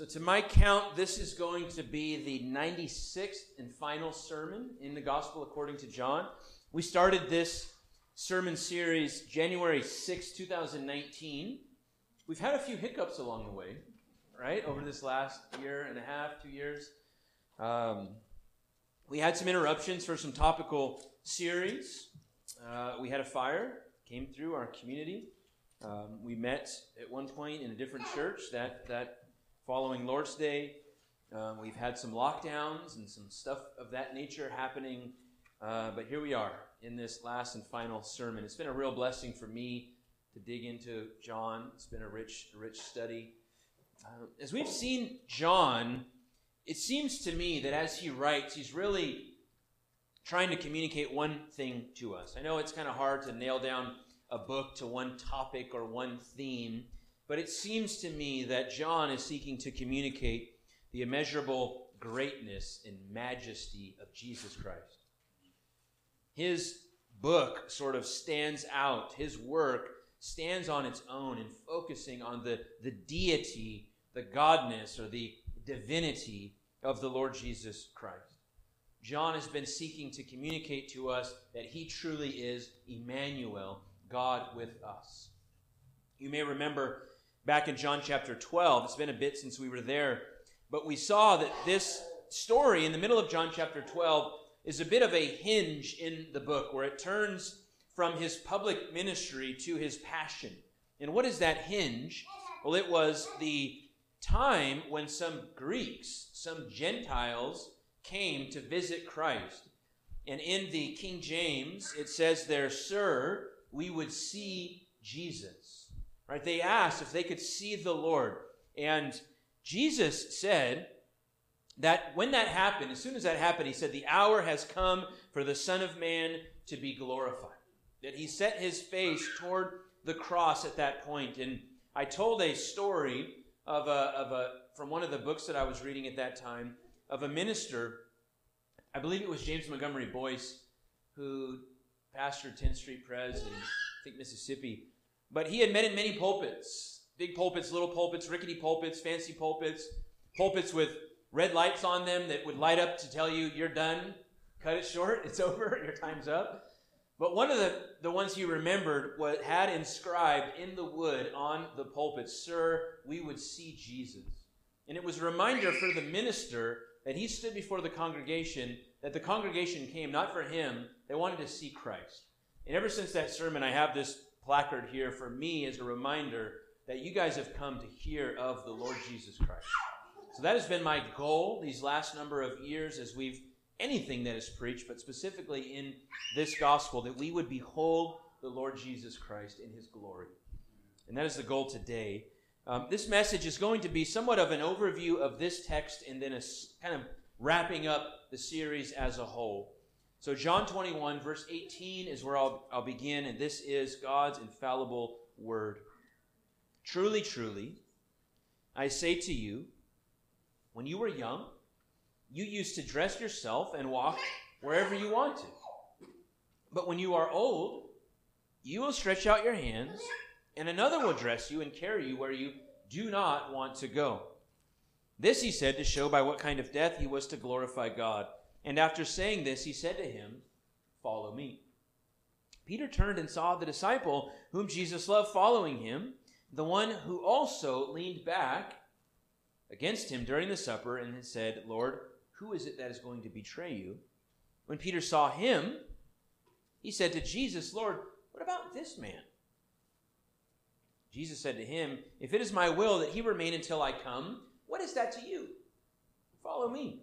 So, to my count, this is going to be the 96th and final sermon in the Gospel according to John. We started this sermon series January 6, 2019. We've had a few hiccups along the way, right? Over this last year and a half, two years. Um, we had some interruptions for some topical series. Uh, we had a fire, came through our community. Um, we met at one point in a different church that, that following Lord's Day. Um, we've had some lockdowns and some stuff of that nature happening, uh, but here we are in this last and final sermon. It's been a real blessing for me to dig into John. It's been a rich, rich study. Uh, as we've seen John, it seems to me that as he writes, he's really trying to communicate one thing to us. I know it's kind of hard to nail down a book to one topic or one theme. But it seems to me that John is seeking to communicate the immeasurable greatness and majesty of Jesus Christ. His book sort of stands out, his work stands on its own in focusing on the, the deity, the godness, or the divinity of the Lord Jesus Christ. John has been seeking to communicate to us that he truly is Emmanuel, God with us. You may remember back in John chapter 12. It's been a bit since we were there, but we saw that this story in the middle of John chapter 12 is a bit of a hinge in the book where it turns from his public ministry to his passion. And what is that hinge? Well, it was the time when some Greeks, some Gentiles, came to visit Christ. And in the King James, it says there, Sir, we would see Jesus. Right? They asked if they could see the Lord. And Jesus said that when that happened, as soon as that happened, he said, The hour has come for the Son of Man to be glorified. That he set his face toward the cross at that point. And I told a story of a, of a from one of the books that I was reading at that time of a minister. I believe it was James Montgomery Boice, who pastored 10th Street Pres in I think Mississippi. But he had met in many pulpits big pulpits, little pulpits, rickety pulpits, fancy pulpits, pulpits with red lights on them that would light up to tell you you're done, cut it short, it's over, your time's up. But one of the, the ones he remembered was, had inscribed in the wood on the pulpit, Sir, we would see Jesus. And it was a reminder for the minister that he stood before the congregation, that the congregation came not for him, they wanted to see Christ. And ever since that sermon, I have this placard here for me as a reminder that you guys have come to hear of the Lord Jesus Christ. So that has been my goal these last number of years as we've anything that is preached, but specifically in this gospel, that we would behold the Lord Jesus Christ in his glory. And that is the goal today. Um, this message is going to be somewhat of an overview of this text and then a kind of wrapping up the series as a whole. So, John 21, verse 18 is where I'll, I'll begin, and this is God's infallible word. Truly, truly, I say to you, when you were young, you used to dress yourself and walk wherever you wanted. But when you are old, you will stretch out your hands, and another will dress you and carry you where you do not want to go. This he said to show by what kind of death he was to glorify God. And after saying this, he said to him, Follow me. Peter turned and saw the disciple whom Jesus loved following him, the one who also leaned back against him during the supper and said, Lord, who is it that is going to betray you? When Peter saw him, he said to Jesus, Lord, what about this man? Jesus said to him, If it is my will that he remain until I come, what is that to you? Follow me.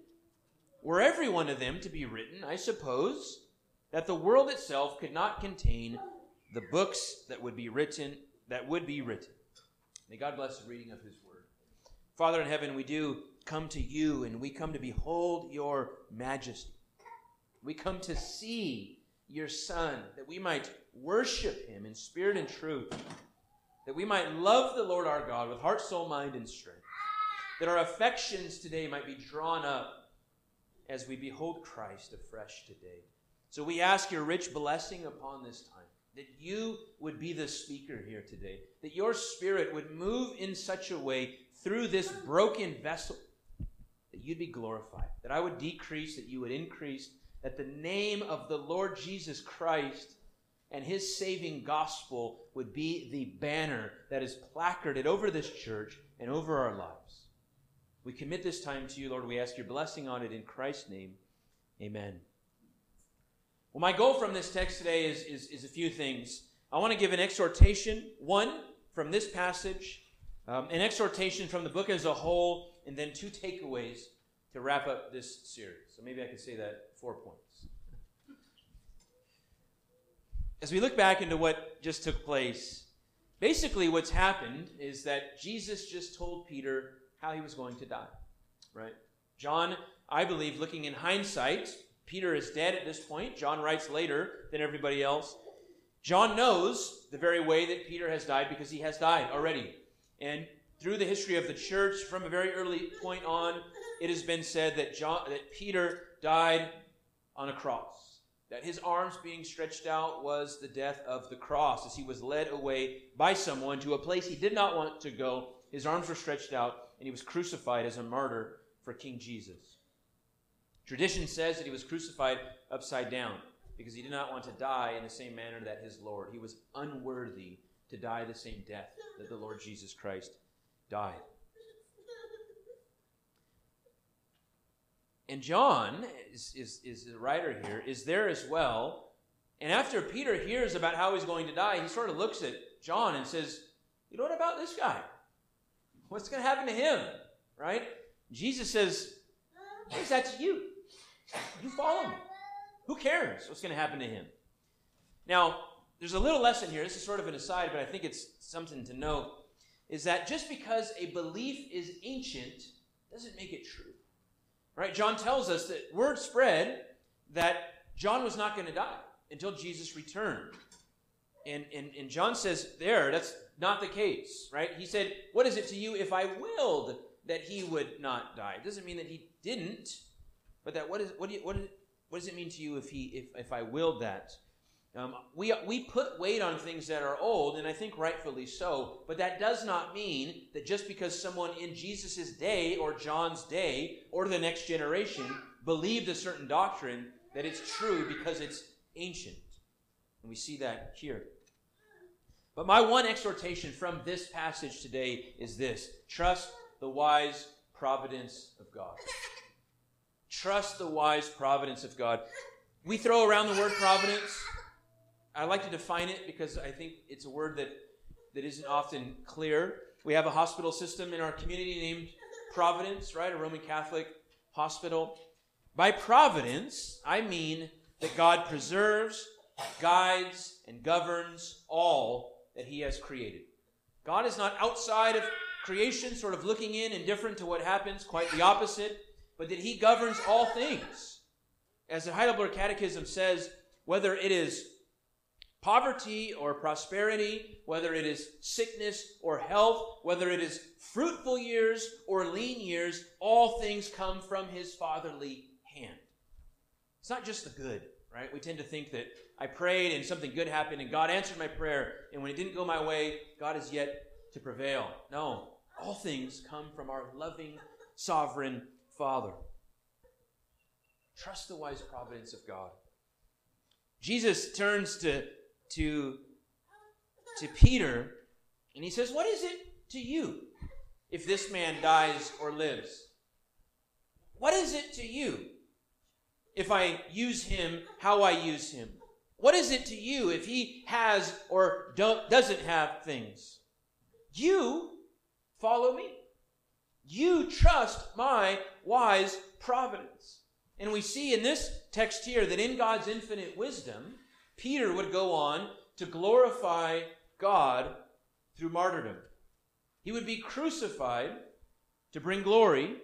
were every one of them to be written, I suppose that the world itself could not contain the books that would be written, that would be written. May God bless the reading of his word. Father in heaven, we do come to you and we come to behold your majesty. We come to see your Son, that we might worship him in spirit and truth, that we might love the Lord our God with heart, soul, mind, and strength, that our affections today might be drawn up as we behold Christ afresh today. So we ask your rich blessing upon this time, that you would be the speaker here today, that your spirit would move in such a way through this broken vessel that you'd be glorified, that I would decrease, that you would increase, that the name of the Lord Jesus Christ and his saving gospel would be the banner that is placarded over this church and over our lives. We commit this time to you, Lord. We ask your blessing on it in Christ's name. Amen. Well, my goal from this text today is, is, is a few things. I want to give an exhortation, one from this passage, um, an exhortation from the book as a whole, and then two takeaways to wrap up this series. So maybe I could say that four points. As we look back into what just took place, basically what's happened is that Jesus just told Peter how he was going to die, right? John, I believe, looking in hindsight, Peter is dead at this point. John writes later than everybody else. John knows the very way that Peter has died because he has died already. And through the history of the church, from a very early point on, it has been said that John, that Peter died on a cross. That his arms being stretched out was the death of the cross as he was led away by someone to a place he did not want to go. His arms were stretched out and he was crucified as a martyr for King Jesus. Tradition says that he was crucified upside down because he did not want to die in the same manner that his Lord. He was unworthy to die the same death that the Lord Jesus Christ died. And John is, is, is the writer here, is there as well. And after Peter hears about how he's going to die, he sort of looks at John and says, You know what about this guy? What's going to happen to him? Right? Jesus says, What is that to you? You follow me. Who cares what's going to happen to him? Now, there's a little lesson here. This is sort of an aside, but I think it's something to know. Is that just because a belief is ancient doesn't make it true. Right? John tells us that word spread that John was not going to die until Jesus returned. And, and, and John says there, that's not the case, right? He said, What is it to you if I willed that he would not die? It doesn't mean that he didn't, but that what is what do you, what, does it mean to you if he if, if I willed that? Um, we, we put weight on things that are old, and I think rightfully so, but that does not mean that just because someone in Jesus' day or John's day or the next generation believed a certain doctrine, that it's true because it's ancient. And we see that here. But my one exhortation from this passage today is this trust the wise providence of God. Trust the wise providence of God. We throw around the word providence. I like to define it because I think it's a word that, that isn't often clear. We have a hospital system in our community named Providence, right? A Roman Catholic hospital. By providence, I mean that God preserves, guides, and governs all that He has created. God is not outside of creation, sort of looking in, indifferent to what happens, quite the opposite, but that He governs all things. As the Heidelberg Catechism says, whether it is poverty or prosperity, whether it is sickness or health, whether it is fruitful years or lean years, all things come from his fatherly hand. It's not just the good, right? We tend to think that I prayed and something good happened and God answered my prayer, and when it didn't go my way, God is yet to prevail. No, all things come from our loving, sovereign Father. Trust the wise providence of God. Jesus turns to to, to Peter, and he says, What is it to you if this man dies or lives? What is it to you if I use him how I use him? What is it to you if he has or doesn't have things? You follow me. You trust my wise providence. And we see in this text here that in God's infinite wisdom, Peter would go on to glorify God through martyrdom. He would be crucified to bring glory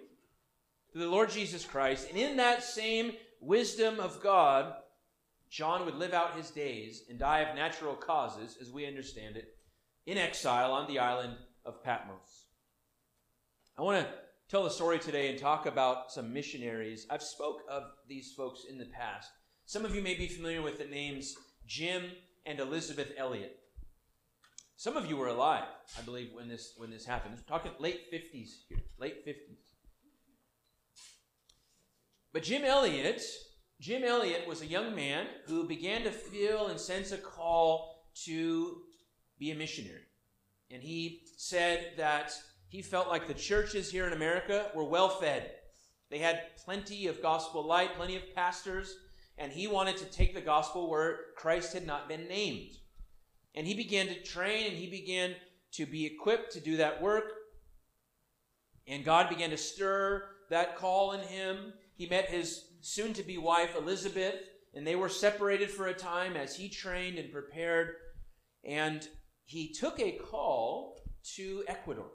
to the Lord Jesus Christ. And in that same wisdom of God, John would live out his days and die of natural causes, as we understand it, in exile on the island of Patmos. I want to tell the story today and talk about some missionaries. I've spoke of these folks in the past. Some of you may be familiar with the names Jim and Elizabeth Elliot. Some of you were alive, I believe, when this when this happened. We're talking late 50s here, late 50s. But Jim Elliot, Jim Elliot was a young man who began to feel and sense a call to be a missionary. And he said that he felt like the churches here in America were well fed. They had plenty of gospel light, plenty of pastors, and he wanted to take the gospel where Christ had not been named. And he began to train and he began to be equipped to do that work. And God began to stir that call in him. He met his soon to be wife, Elizabeth, and they were separated for a time as he trained and prepared. And he took a call to Ecuador.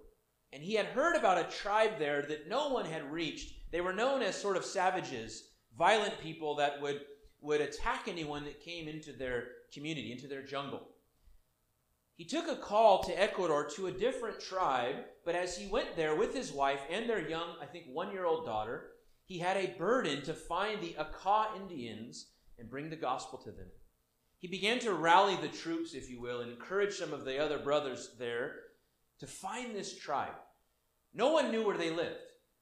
And he had heard about a tribe there that no one had reached. They were known as sort of savages, violent people that would, would attack anyone that came into their community, into their jungle. He took a call to Ecuador to a different tribe, but as he went there with his wife and their young, I think, one year old daughter, he had a burden to find the Auca Indians and bring the gospel to them. He began to rally the troops, if you will, and encourage some of the other brothers there to find this tribe. No one knew where they lived.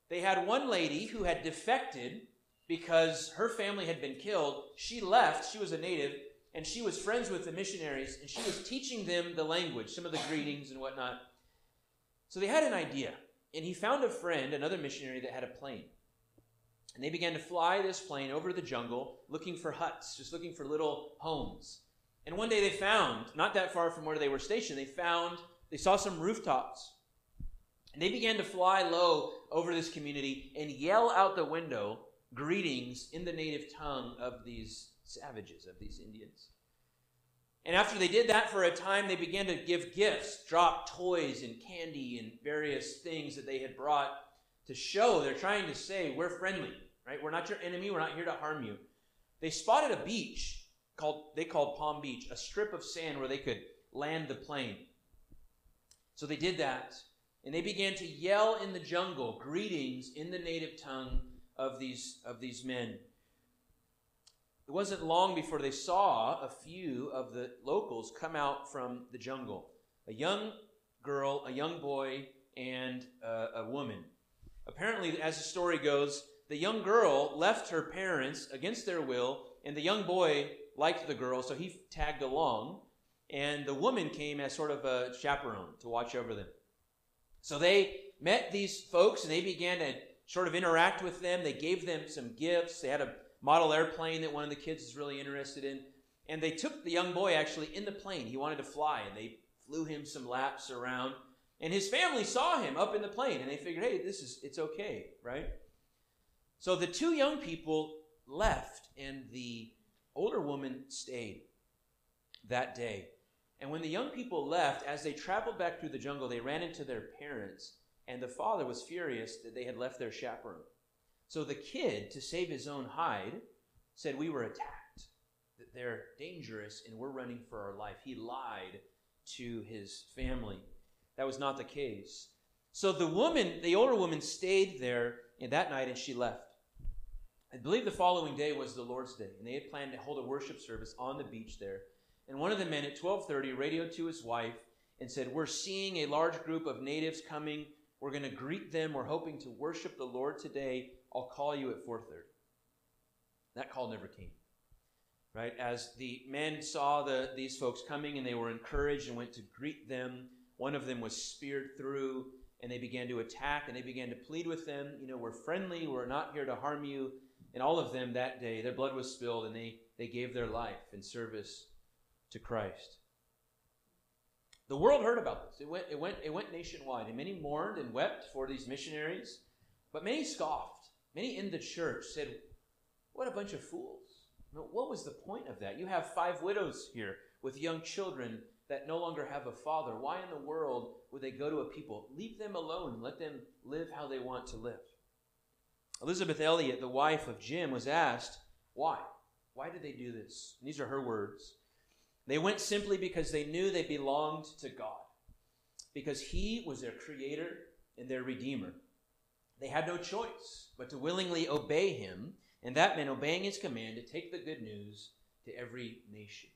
They had one lady who had defected because her family had been killed. She left, she was a native, and she was friends with the missionaries, and she was teaching them the language, some of the greetings and whatnot. So they had an idea, and he found a friend, another missionary, that had a plane. And they began to fly this plane over the jungle looking for huts, just looking for little homes. And one day they found, not that far from where they were stationed, they found, they saw some rooftops. And they began to fly low over this community and yell out the window greetings in the native tongue of these savages, of these Indians. And after they did that for a time, they began to give gifts, drop toys and candy and various things that they had brought to show they're trying to say, we're friendly, right? We're not your enemy. We're not here to harm you. They spotted a beach called, they called Palm Beach, a strip of sand where they could land the plane. So they did that. And they began to yell in the jungle greetings in the native tongue of these, of these men. It wasn't long before they saw a few of the locals come out from the jungle a young girl, a young boy, and a, a woman. Apparently, as the story goes, the young girl left her parents against their will, and the young boy liked the girl, so he tagged along. And the woman came as sort of a chaperone to watch over them. So they met these folks and they began to sort of interact with them. They gave them some gifts. They had a model airplane that one of the kids is really interested in. And they took the young boy actually in the plane. He wanted to fly, and they flew him some laps around. And his family saw him up in the plane, and they figured, hey, this is it's okay, right? So the two young people left, and the older woman stayed that day. And when the young people left, as they traveled back through the jungle, they ran into their parents, and the father was furious that they had left their chaperone. So the kid, to save his own hide, said, We were attacked, that they're dangerous, and we're running for our life. He lied to his family. That was not the case. So the woman, the older woman, stayed there that night and she left. I believe the following day was the Lord's Day, and they had planned to hold a worship service on the beach there. And one of the men at 12:30 radioed to his wife and said, "We're seeing a large group of natives coming. We're going to greet them. We're hoping to worship the Lord today. I'll call you at 4:30. That call never came. Right? As the men saw the, these folks coming and they were encouraged and went to greet them, one of them was speared through and they began to attack and they began to plead with them, you know, we're friendly, we're not here to harm you. And all of them that day, their blood was spilled and they, they gave their life in service to Christ. The world heard about this. It went, it went, it went nationwide, and many mourned and wept for these missionaries, but many scoffed. Many in the church said, What a bunch of fools. what was the point of that? You have five widows here with young children that no longer have a father. Why in the world would they go to a people? Leave them alone. Let them live how they want to live. Elizabeth Elliot, the wife of Jim, was asked, Why? Why did they do this? And these are her words. They went simply because they knew they belonged to God, because He was their creator and their redeemer. They had no choice but to willingly obey Him, and that meant obeying His command to take the good news to every nation.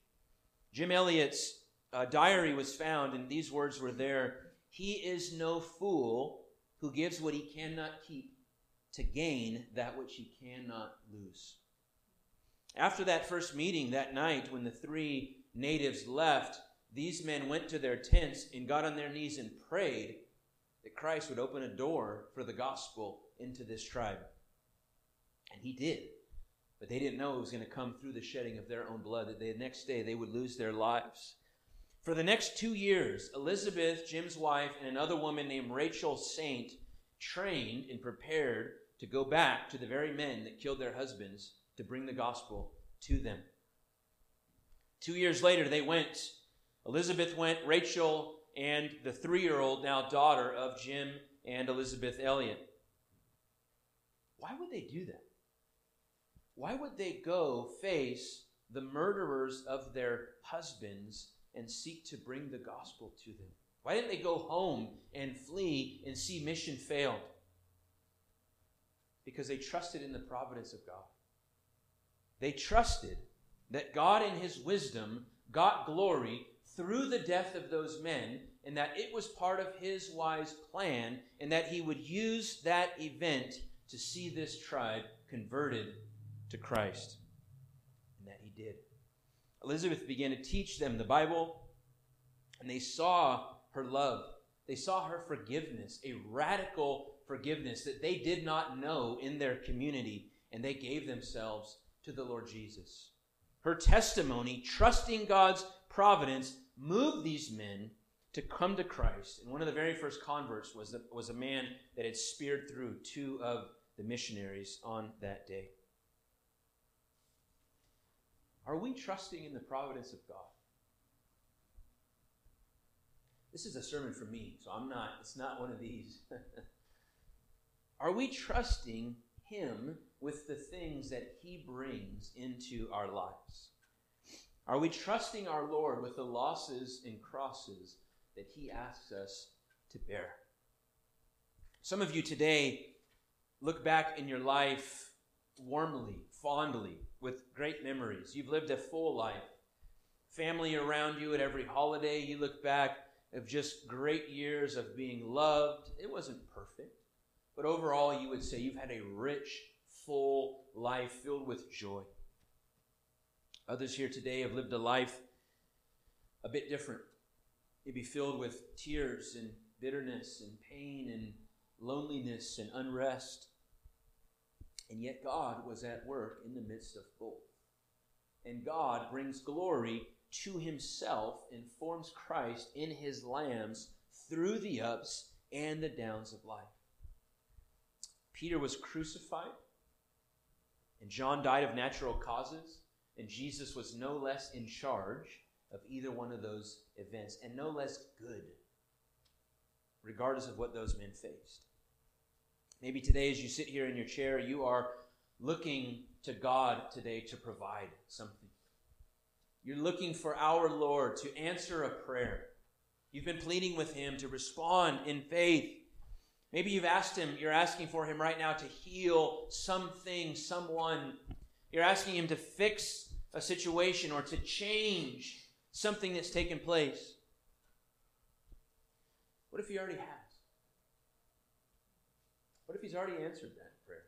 Jim Elliot's uh, diary was found, and these words were there He is no fool who gives what he cannot keep to gain that which he cannot lose. After that first meeting that night, when the three natives left, these men went to their tents and got on their knees and prayed that Christ would open a door for the gospel into this tribe. And he did. But they didn't know it was going to come through the shedding of their own blood, that the next day they would lose their lives. For the next two years, Elizabeth, Jim's wife, and another woman named Rachel Saint trained and prepared to go back to the very men that killed their husbands to bring the gospel to them. Two years later, they went. Elizabeth went, Rachel, and the three year old, now daughter of Jim and Elizabeth Elliot. Why would they do that? Why would they go face the murderers of their husbands and seek to bring the gospel to them? Why didn't they go home and flee and see mission failed? Because they trusted in the providence of God. They trusted that God, in His wisdom, got glory through the death of those men, and that it was part of His wise plan, and that He would use that event to see this tribe converted to Christ. And that He did. Elizabeth began to teach them the Bible, and they saw her love. They saw her forgiveness, a radical forgiveness that they did not know in their community, and they gave themselves to the Lord Jesus. Her testimony, trusting God's providence, moved these men to come to Christ. And one of the very first converts was a, was a man that had speared through two of the missionaries on that day. Are we trusting in the providence of God? This is a sermon for me, so I'm not, it's not one of these. Are we trusting Him with the things that He brings into our lives? Are we trusting our Lord with the losses and crosses that He asks us to bear? Some of you today look back in your life warmly, fondly, with great memories. You've lived a full life. Family around you at every holiday, you look back of just great years of being loved. It wasn't perfect, but overall, you would say you've had a rich, full life filled with joy. Others here today have lived a life a bit different. It'd be filled with tears and bitterness and pain and loneliness and unrest. And yet, God was at work in the midst of both. And God brings glory to himself and forms Christ in his lambs through the ups and the downs of life. Peter was crucified, and John died of natural causes, and Jesus was no less in charge of either one of those events, and no less good, regardless of what those men faced. Maybe today, as you sit here in your chair, you are looking to God today to provide something. You're looking for our Lord to answer a prayer. You've been pleading with Him to respond in faith. Maybe you've asked Him, you're asking for Him right now to heal something, someone. You're asking Him to fix a situation or to change something that's taken place. What if He already has? What if He's already answered that prayer?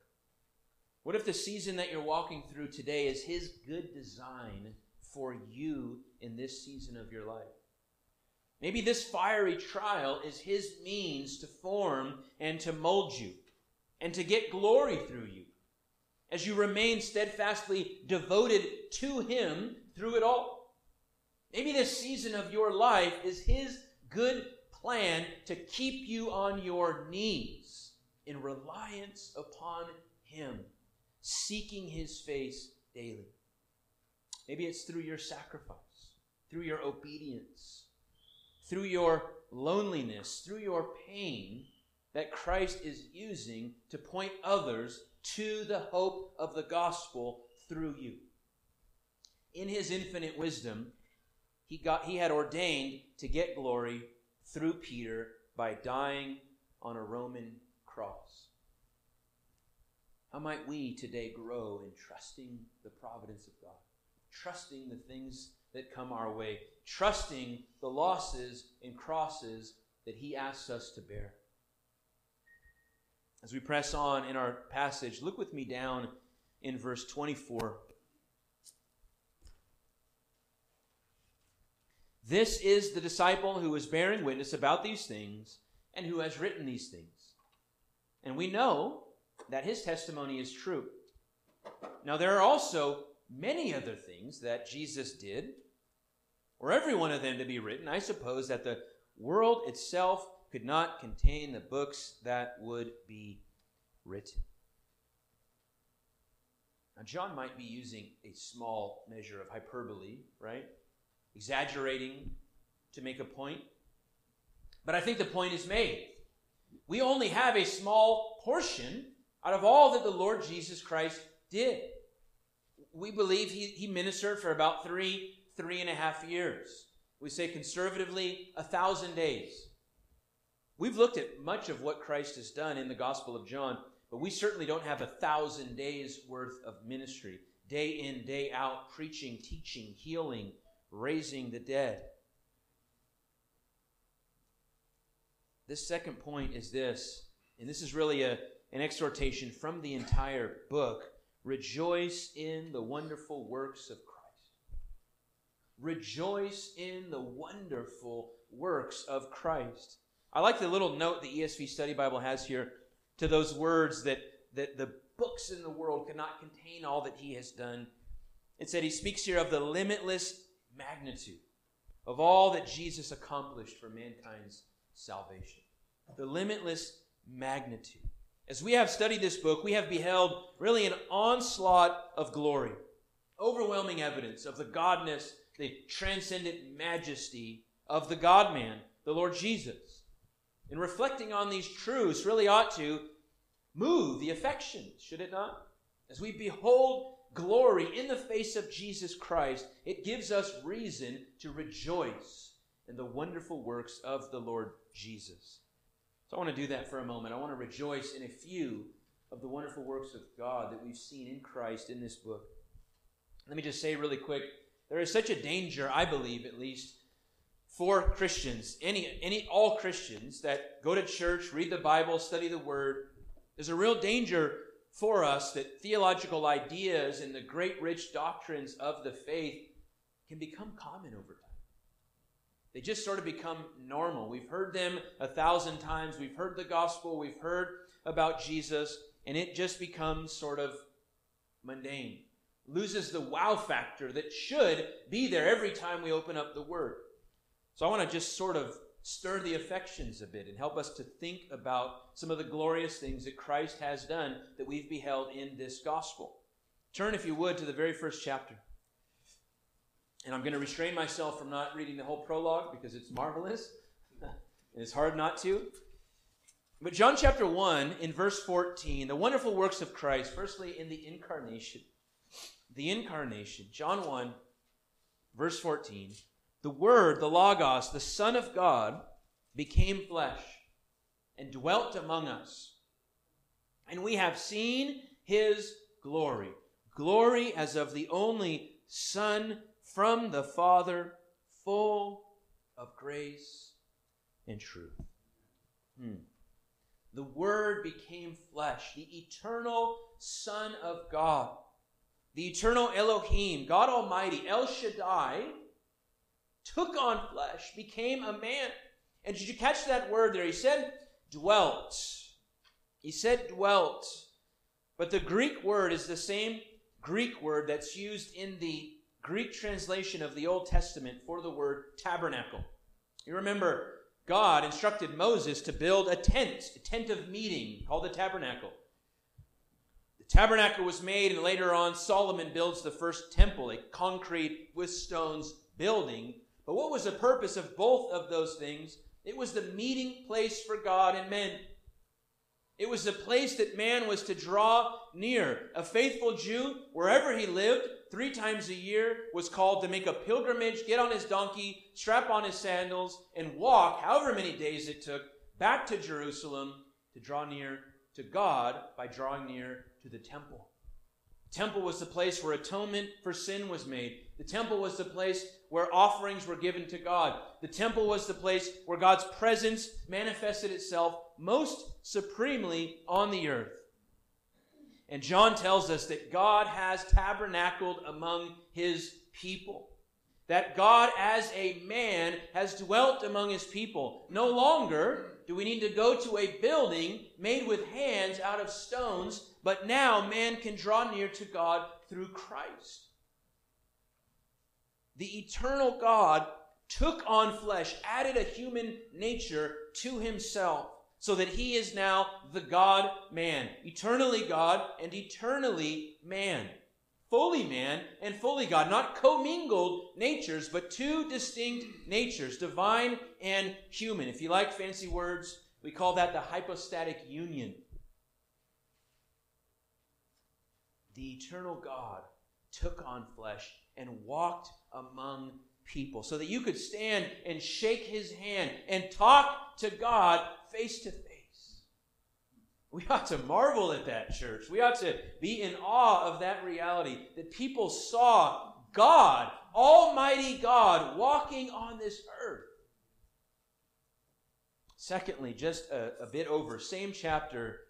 What if the season that you're walking through today is His good design? for you in this season of your life. Maybe this fiery trial is His means to form and to mold you and to get glory through you as you remain steadfastly devoted to Him through it all. Maybe this season of your life is His good plan to keep you on your knees in reliance upon Him, seeking His face daily. Maybe it's through your sacrifice, through your obedience, through your loneliness, through your pain, that Christ is using to point others to the hope of the gospel through you. In his infinite wisdom, he, got, he had ordained to get glory through Peter by dying on a Roman cross. How might we today grow in trusting the providence of God, trusting the things that come our way, trusting the losses and crosses that He asks us to bear? As we press on in our passage, look with me down in verse 24. This is the disciple who is bearing witness about these things and who has written these things. And we know that his testimony is true. Now, there are also many other things that Jesus did. Were every one of them to be written, I suppose that the world itself could not contain the books that would be written. Now, John might be using a small measure of hyperbole, right? Exaggerating to make a point. But I think the point is made. We only have a small portion out of all that the Lord Jesus Christ did. We believe he, he ministered for about three, three and a half years. We say conservatively, a thousand days. We've looked at much of what Christ has done in the Gospel of John, but we certainly don't have a thousand days worth of ministry, day in, day out, preaching, teaching, healing, raising the dead. This second point is this, and this is really a, an exhortation from the entire book rejoice in the wonderful works of Christ. Rejoice in the wonderful works of Christ. I like the little note the ESV Study Bible has here to those words that, that the books in the world cannot contain all that he has done. It said he speaks here of the limitless magnitude of all that Jesus accomplished for mankind's salvation. The limitless magnitude. As we have studied this book, we have beheld really an onslaught of glory, overwhelming evidence of the godness, the transcendent majesty of the God man, the Lord Jesus. And reflecting on these truths really ought to move the affections, should it not? As we behold glory in the face of Jesus Christ, it gives us reason to rejoice in the wonderful works of the Lord Jesus. So I want to do that for a moment. I want to rejoice in a few of the wonderful works of God that we've seen in Christ in this book. Let me just say really quick there is such a danger, I believe at least, for Christians, any, any all Christians that go to church, read the Bible, study the Word. There's a real danger for us that theological ideas and the great rich doctrines of the faith can become common over time. They just sort of become normal. We've heard them a thousand times. We've heard the gospel. We've heard about Jesus, and it just becomes sort of mundane. Loses the wow factor that should be there every time we open up the Word. So I want to just sort of stir the affections a bit and help us to think about some of the glorious things that Christ has done that we've beheld in this gospel. Turn, if you would, to the very first chapter. And I'm going to restrain myself from not reading the whole prologue because it's marvelous and it's hard not to. But John chapter 1, in verse 14, the wonderful works of Christ, firstly in the incarnation. The incarnation. John 1, verse 14. The Word, the Logos, the Son of God, became flesh and dwelt among us. And we have seen his glory. Glory as of the only Son from the Father, full of grace and truth. Hmm. The Word became flesh, the eternal Son of God, the eternal Elohim, God Almighty, El Shaddai, took on flesh, became a man. And did you catch that word there? He said dwelt. He said dwelt. But the Greek word is the same Greek word that's used in the Greek translation of the Old Testament for the word tabernacle. You remember, God instructed Moses to build a tent, a tent of meeting called the tabernacle. The tabernacle was made, and later on, Solomon builds the first temple, a concrete with stones building. But what was the purpose of both of those things? It was the meeting place for God and men. It was the place that man was to draw near. A faithful Jew, wherever he lived, three times a year, was called to make a pilgrimage, get on his donkey, strap on his sandals, and walk, however many days it took, back to Jerusalem to draw near to God by drawing near to the temple. The temple was the place where atonement for sin was made. The temple was the place where offerings were given to God. The temple was the place where God's presence manifested itself most supremely on the earth. And John tells us that God has tabernacled among his people. That God, as a man, has dwelt among his people. No longer do we need to go to a building made with hands out of stones, but now man can draw near to God through Christ. The eternal God took on flesh, added a human nature to himself so that he is now the God man, eternally God and eternally man. Fully man and fully God, not commingled natures, but two distinct natures, divine and human. If you like fancy words, we call that the hypostatic union. The eternal God took on flesh and walked among people so that you could stand and shake his hand and talk to God face to face. We ought to marvel at that, church. We ought to be in awe of that reality that people saw God, Almighty God, walking on this earth. Secondly, just a, a, bit over, same chapter,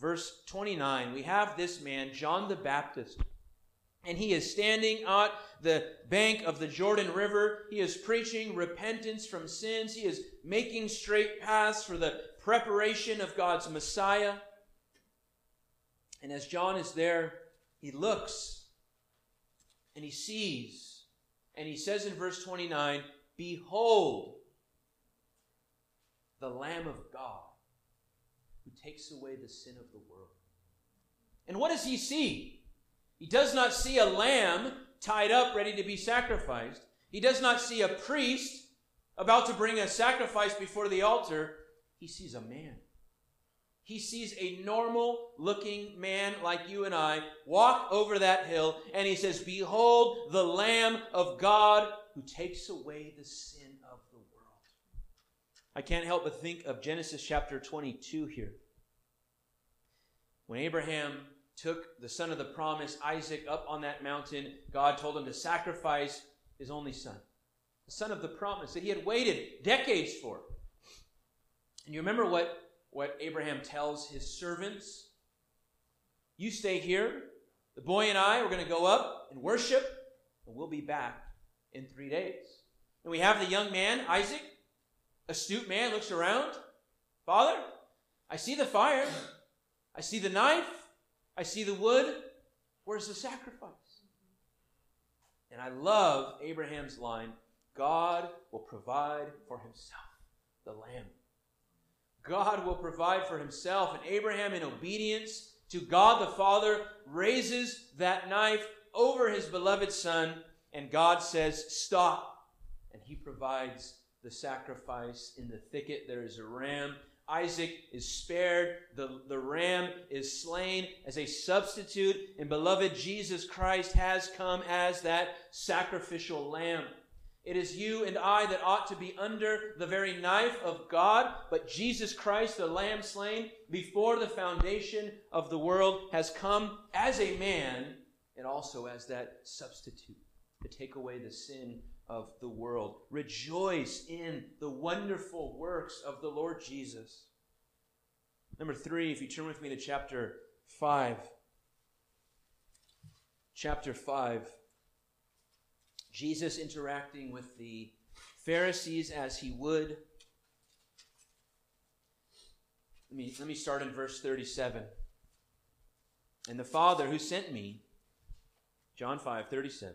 verse 29, we have this man, John the Baptist. And he is standing at the bank of the Jordan River. He is preaching repentance from sins. He is making straight paths for the preparation of God's Messiah. And as John is there, he looks and he sees. And he says in verse 29 Behold, the Lamb of God who takes away the sin of the world. And what does he see? He does not see a lamb tied up ready to be sacrificed. He does not see a priest about to bring a sacrifice before the altar. He sees a man. He sees a normal looking man like you and I walk over that hill and he says, Behold the Lamb of God who takes away the sin of the world. I can't help but think of Genesis chapter 22 here. When Abraham took the son of the promise, Isaac, up on that mountain, God told him to sacrifice his only son, the son of the promise that he had waited decades for. And you remember what, what Abraham tells his servants? You stay here. The boy and I, we're going to go up and worship, and we'll be back in three days. And we have the young man, Isaac, astute man, looks around. Father, I see the fire. I see the knife. I see the wood. Where's the sacrifice? And I love Abraham's line God will provide for himself the lamb. God will provide for himself. And Abraham, in obedience to God the Father, raises that knife over his beloved son, and God says, Stop. And he provides the sacrifice. In the thicket, there is a ram. Isaac is spared. The, the ram is slain as a substitute. And beloved, Jesus Christ has come as that sacrificial lamb. It is you and I that ought to be under the very knife of God, but Jesus Christ, the Lamb slain before the foundation of the world, has come as a man and also as that substitute to take away the sin of the world. Rejoice in the wonderful works of the Lord Jesus. Number three, if you turn with me to chapter 5. Chapter 5. Jesus interacting with the Pharisees as he would. Let me, let me start in verse 37. And the Father who sent me, John 5 37,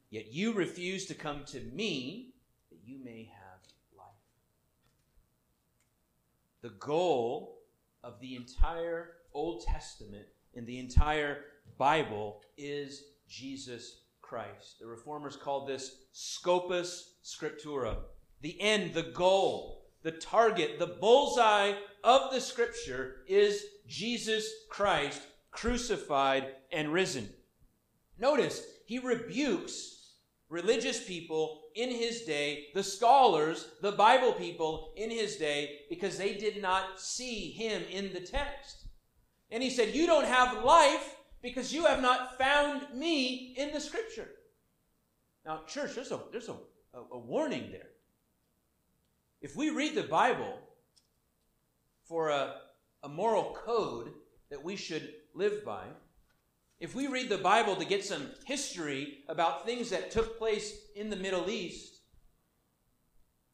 Yet you refuse to come to me that you may have life. The goal of the entire Old Testament and the entire Bible is Jesus Christ. The reformers called this scopus scriptura. The end, the goal, the target, the bullseye of the scripture is Jesus Christ crucified and risen. Notice, he rebukes religious people in his day, the scholars, the Bible people in his day, because they did not see him in the text. And he said, You don't have life because you have not found me in the scripture. Now, church, there's a, there's a, a, a warning there. If we read the Bible for a, a moral code that we should live by, if we read the Bible to get some history about things that took place in the Middle East,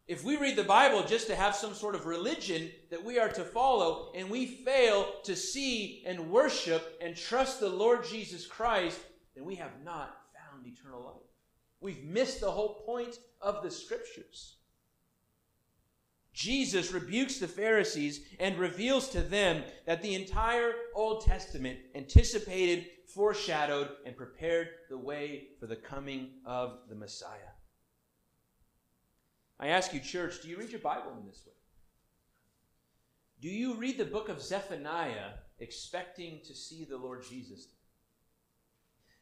if we read the Bible just to have some sort of religion that we are to follow, and we fail to see and worship and trust the Lord Jesus Christ, then we have not found eternal life. We've missed the whole point of the Scriptures. Jesus rebukes the Pharisees and reveals to them that the entire Old Testament anticipated, foreshadowed, and prepared the way for the coming of the Messiah. I ask you, church, do you read your Bible in this way? Do you read the book of Zephaniah expecting to see the Lord Jesus?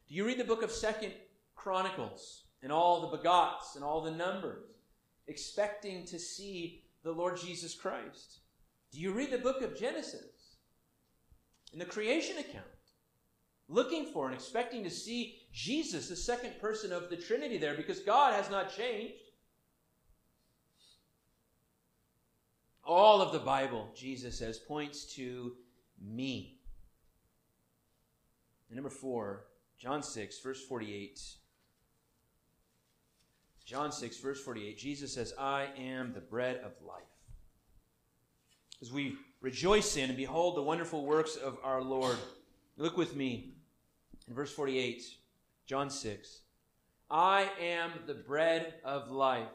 Do you read the book of Second Chronicles and all the begots and all the numbers, expecting to see the Lord Jesus Christ? Do you read the book of Genesis and the creation account, looking for and expecting to see Jesus, the second person of the Trinity, there because God has not changed? All of the Bible, Jesus says, points to me. And number four, John 6, verse 48. John 6, verse 48, Jesus says, I am the bread of life. As we rejoice in and behold the wonderful works of our Lord, look with me in verse 48, John 6. I am the bread of life.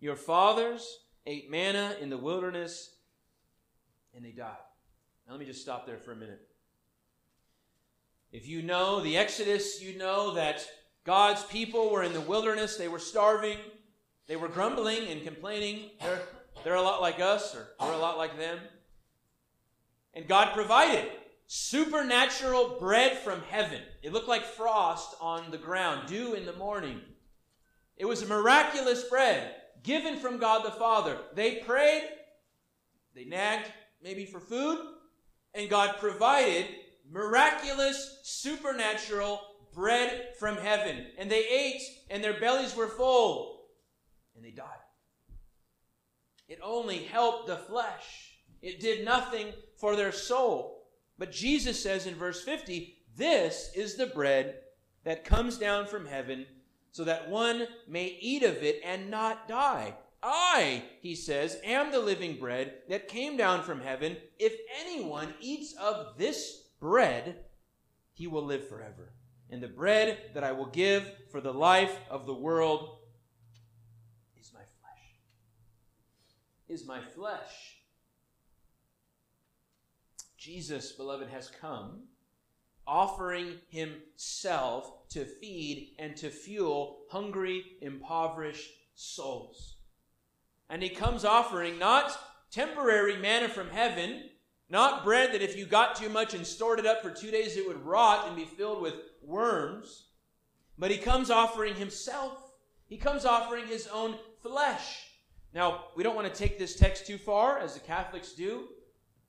Your fathers ate manna in the wilderness and they died. Now, let me just stop there for a minute. If you know the Exodus, you know that God's people were in the wilderness, they were starving, they were grumbling and complaining. They're, they're a lot like us, or we're a lot like them. And God provided supernatural bread from heaven. It looked like frost on the ground, dew in the morning. It was a miraculous bread given from God the Father. They prayed, they nagged maybe for food, and God provided miraculous, supernatural bread from heaven. And they ate, and their bellies were full, and they died. It only helped the flesh, it did nothing for their soul. But Jesus says in verse 50 this is the bread that comes down from heaven so that one may eat of it and not die. I, he says, am the living bread that came down from heaven. If anyone eats of this bread, he will live forever. And the bread that I will give for the life of the world is my flesh. Is my flesh. Jesus, beloved, has come offering himself to feed and to fuel hungry, impoverished souls. And he comes offering not temporary manna from heaven, not bread that if you got too much and stored it up for two days it would rot and be filled with worms, but he comes offering himself. He comes offering his own flesh. Now, we don't want to take this text too far, as the Catholics do.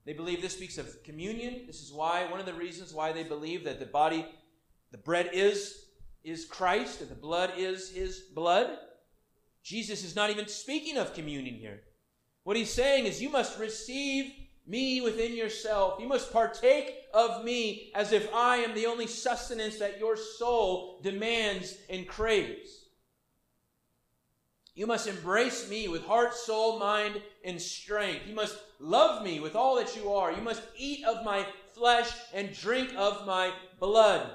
They believe this speaks of communion. This is why, one of the reasons why they believe that the body, the bread is, is Christ and the blood is his blood. Jesus is not even speaking of communion here. What he's saying is, you must receive me within yourself. You must partake of me as if I am the only sustenance that your soul demands and craves. You must embrace me with heart, soul, mind, and strength. You must love me with all that you are. You must eat of my flesh and drink of my blood.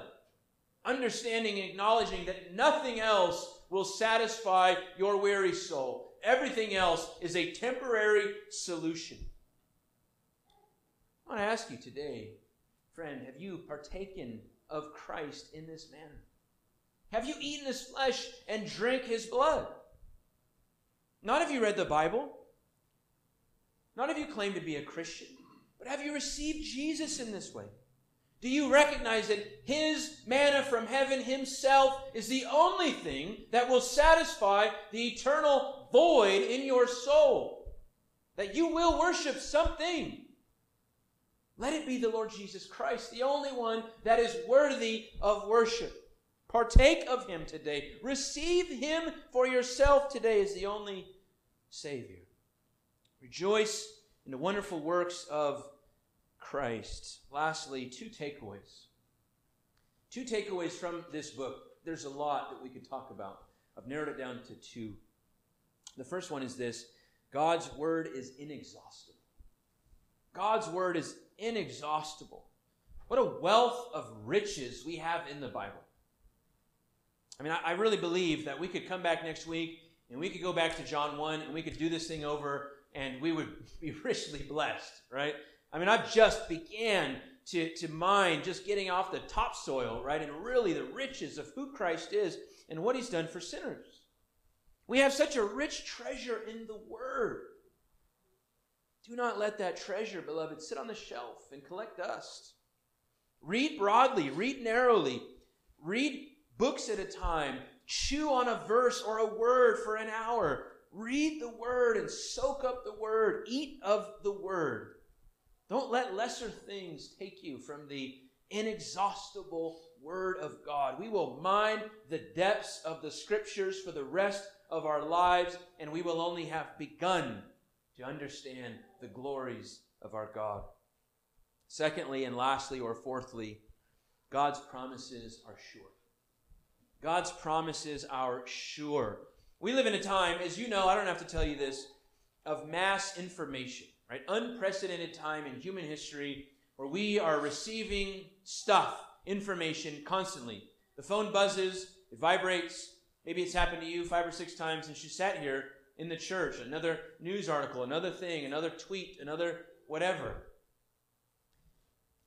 Understanding and acknowledging that nothing else will satisfy your weary soul. Everything else is a temporary solution. I want to ask you today, friend, have you partaken of Christ in this manner? Have you eaten his flesh and drank his blood? Not have you read the Bible, not of you claim to be a Christian, but have you received Jesus in this way? Do you recognize that His manna from heaven Himself is the only thing that will satisfy the eternal void in your soul? That you will worship something. Let it be the Lord Jesus Christ, the only one that is worthy of worship. Partake of Him today. Receive Him for yourself today as the only Savior. Rejoice in the wonderful works of Christ. Lastly, two takeaways. Two takeaways from this book. There's a lot that we could talk about. I've narrowed it down to two. The first one is this God's word is inexhaustible. God's word is inexhaustible. What a wealth of riches we have in the Bible. I mean, I, really believe that we could come back next week and we could go back to John 1 and we could do this thing over and we would be richly blessed, right? I mean, I've just began to, to mine just getting off the topsoil, right? And really the riches of who Christ is and what he's done for sinners. We have such a rich treasure in the Word. Do not let that treasure, beloved, sit on the shelf and collect dust. Read broadly, read narrowly, read books at a time, chew on a verse or a word for an hour. Read the Word and soak up the Word, eat of the Word. Don't let lesser things take you from the inexhaustible Word of God. We will mine the depths of the Scriptures for the rest of our lives, and we will only have begun to understand the glories of our God. Secondly, and lastly, or fourthly, God's promises are sure. God's promises are sure. We live in a time, as you know, I don't have to tell you this, of mass information right? Unprecedented time in human history where we are receiving stuff, information constantly. The phone buzzes, it vibrates. Maybe it's happened to you five or six times since you sat here in the church. Another news article, another thing, another tweet, another whatever.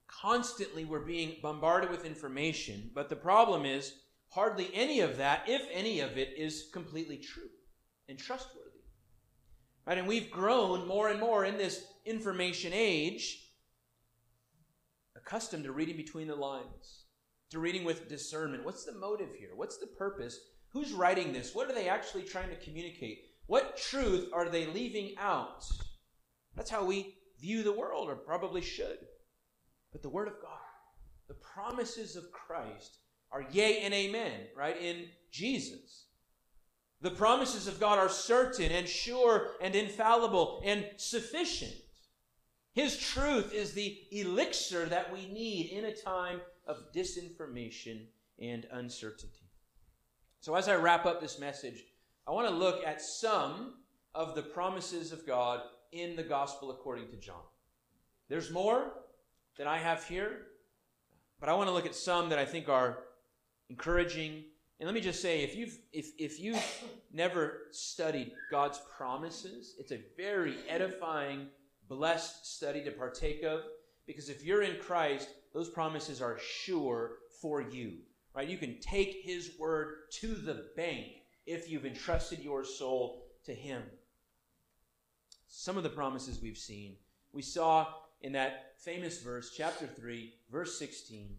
Constantly we're being bombarded with information, but the problem is hardly any of that, if any of it, is completely true and trustworthy. Right? And we've grown more and more in this information age accustomed to reading between the lines, to reading with discernment. What's the motive here? What's the purpose? Who's writing this? What are they actually trying to communicate? What truth are they leaving out? That's how we view the world, or probably should. But the Word of God, the promises of Christ are yea and amen, right, in Jesus. The promises of God are certain and sure and infallible and sufficient. His truth is the elixir that we need in a time of disinformation and uncertainty. So, as I wrap up this message, I want to look at some of the promises of God in the gospel according to John. There's more that I have here, but I want to look at some that I think are encouraging and let me just say, if you've if if you've never studied God's promises, it's a very edifying, blessed study to partake of. Because if you're in Christ, those promises are sure for you. Right? You can take his word to the bank if you've entrusted your soul to him. Some of the promises we've seen, we saw in that famous verse, chapter 3, verse 16,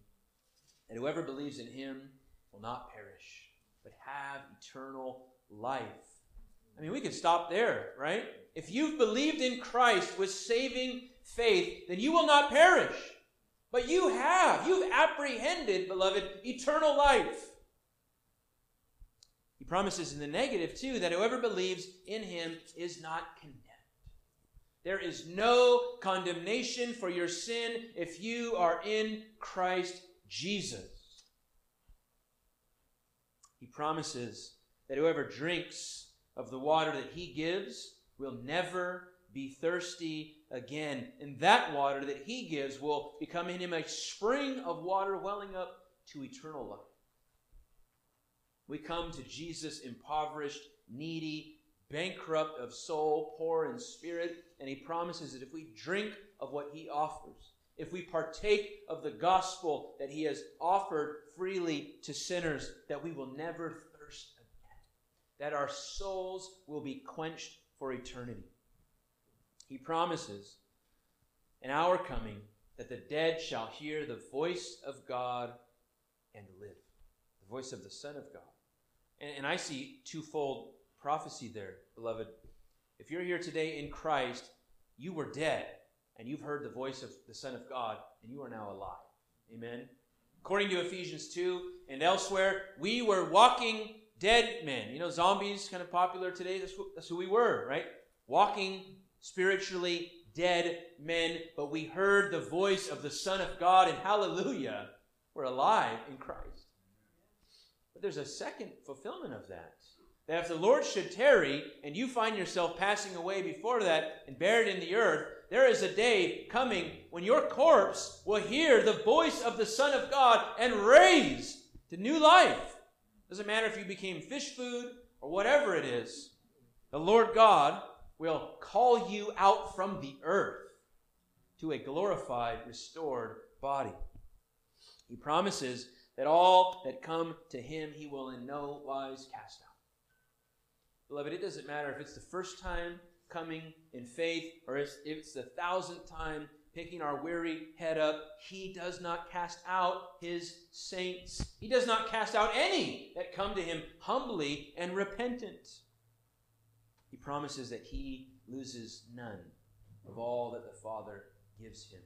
that whoever believes in him will not perish, but have eternal life. I mean, we could stop there, right? If you've believed in Christ with saving faith, then you will not perish. But you have. You've apprehended, beloved, eternal life. He promises in the negative, too, that whoever believes in him is not condemned. There is no condemnation for your sin if you are in Christ Jesus. He promises that whoever drinks of the water that he gives, will never be thirsty again. And that water that he gives will become in him a spring of water welling up to eternal life. We come to Jesus impoverished, needy, bankrupt of soul, poor in spirit, and he promises that if we drink of what he offers, if we partake of the gospel that he has offered freely to sinners, that we will never thirst again, that our souls will be quenched for eternity. He promises in our coming that the dead shall hear the voice of God and live, the voice of the Son of God. And, and I see twofold prophecy there, beloved. If you're here today in Christ, you were dead, and you've heard the voice of the Son of God, and you are now alive. Amen. According to Ephesians 2 and elsewhere, we were walking dead men. You know, zombies kind of popular today. That's who, that's who we were, right? Walking spiritually dead men, but we heard the voice of the Son of God, and hallelujah, we're alive in Christ. But there's a second fulfillment of that. That if the Lord should tarry and you find yourself passing away before that and buried in the earth, there is a day coming when your corpse will hear the voice of the Son of God and raise to new life. Doesn't matter if you became fish food or whatever it is. The Lord God will call you out from the earth to a glorified, restored body. He promises that all that come to him he will in no wise cast out. Beloved, it doesn't matter if it's the first time coming in faith or if it's the thousandth time picking our weary head up. He does not cast out his saints. He does not cast out any that come to him humbly and repentant. He promises that he loses none of all that the Father gives him.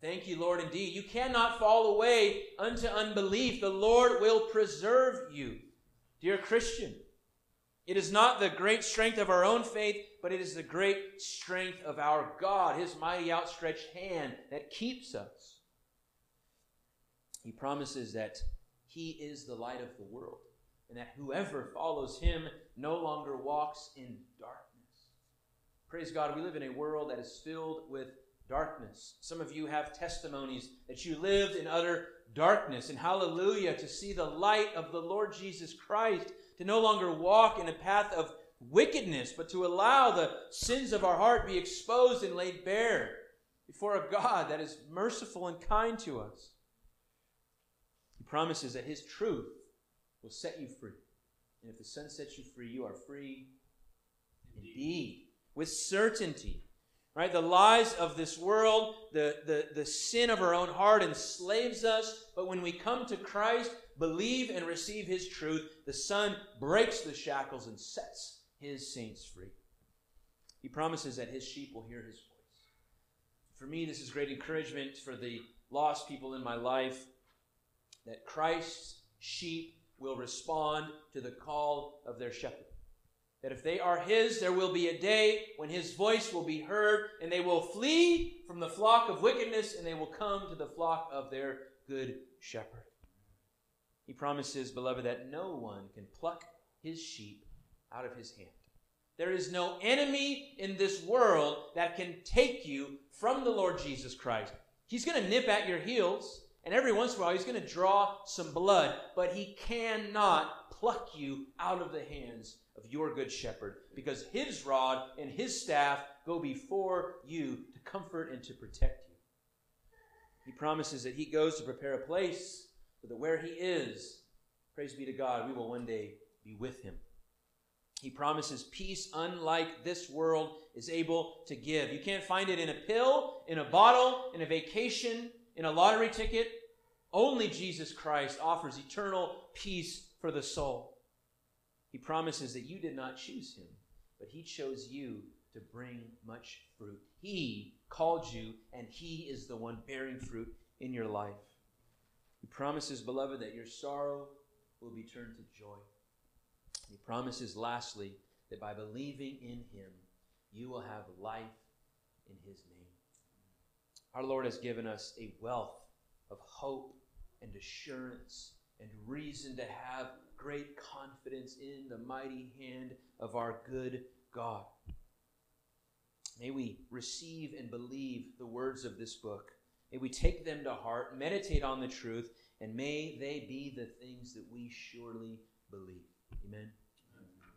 Thank you, Lord, indeed. You cannot fall away unto unbelief. The Lord will preserve you. Dear Christian, it is not the great strength of our own faith, but it is the great strength of our God, His mighty outstretched hand that keeps us. He promises that He is the light of the world, and that whoever follows Him no longer walks in darkness. Praise God, we live in a world that is filled with darkness. Some of you have testimonies that you lived in utter darkness, and hallelujah, to see the light of the Lord Jesus Christ to no longer walk in a path of wickedness, but to allow the sins of our heart be exposed and laid bare before a God that is merciful and kind to us. He promises that His truth will set you free. And if the Son sets you free, you are free indeed, indeed with certainty. Right? The lies of this world, the, the, the sin of our own heart enslaves us. But when we come to Christ, believe and receive his truth, the Son breaks the shackles and sets his saints free. He promises that his sheep will hear his voice. For me, this is great encouragement for the lost people in my life that Christ's sheep will respond to the call of their shepherd. That if they are his, there will be a day when his voice will be heard, and they will flee from the flock of wickedness, and they will come to the flock of their good shepherd. He promises, beloved, that no one can pluck his sheep out of his hand. There is no enemy in this world that can take you from the Lord Jesus Christ. He's going to nip at your heels, and every once in a while he's going to draw some blood, but he cannot pluck you out of the hands of your good shepherd, because his rod and his staff go before you to comfort and to protect you. He promises that he goes to prepare a place so that where he is, praise be to God, we will one day be with him. He promises peace unlike this world is able to give. You can't find it in a pill, in a bottle, in a vacation, in a lottery ticket. Only Jesus Christ offers eternal peace for the soul. He promises that you did not choose him, but he chose you to bring much fruit. He called you, and he is the one bearing fruit in your life. He promises, beloved, that your sorrow will be turned to joy. He promises, lastly, that by believing in him, you will have life in his name. Our Lord has given us a wealth of hope and assurance and reason to have great confidence in the mighty hand of our good God. May we receive and believe the words of this book. May we take them to heart, meditate on the truth, and may they be the things that we surely believe. Amen.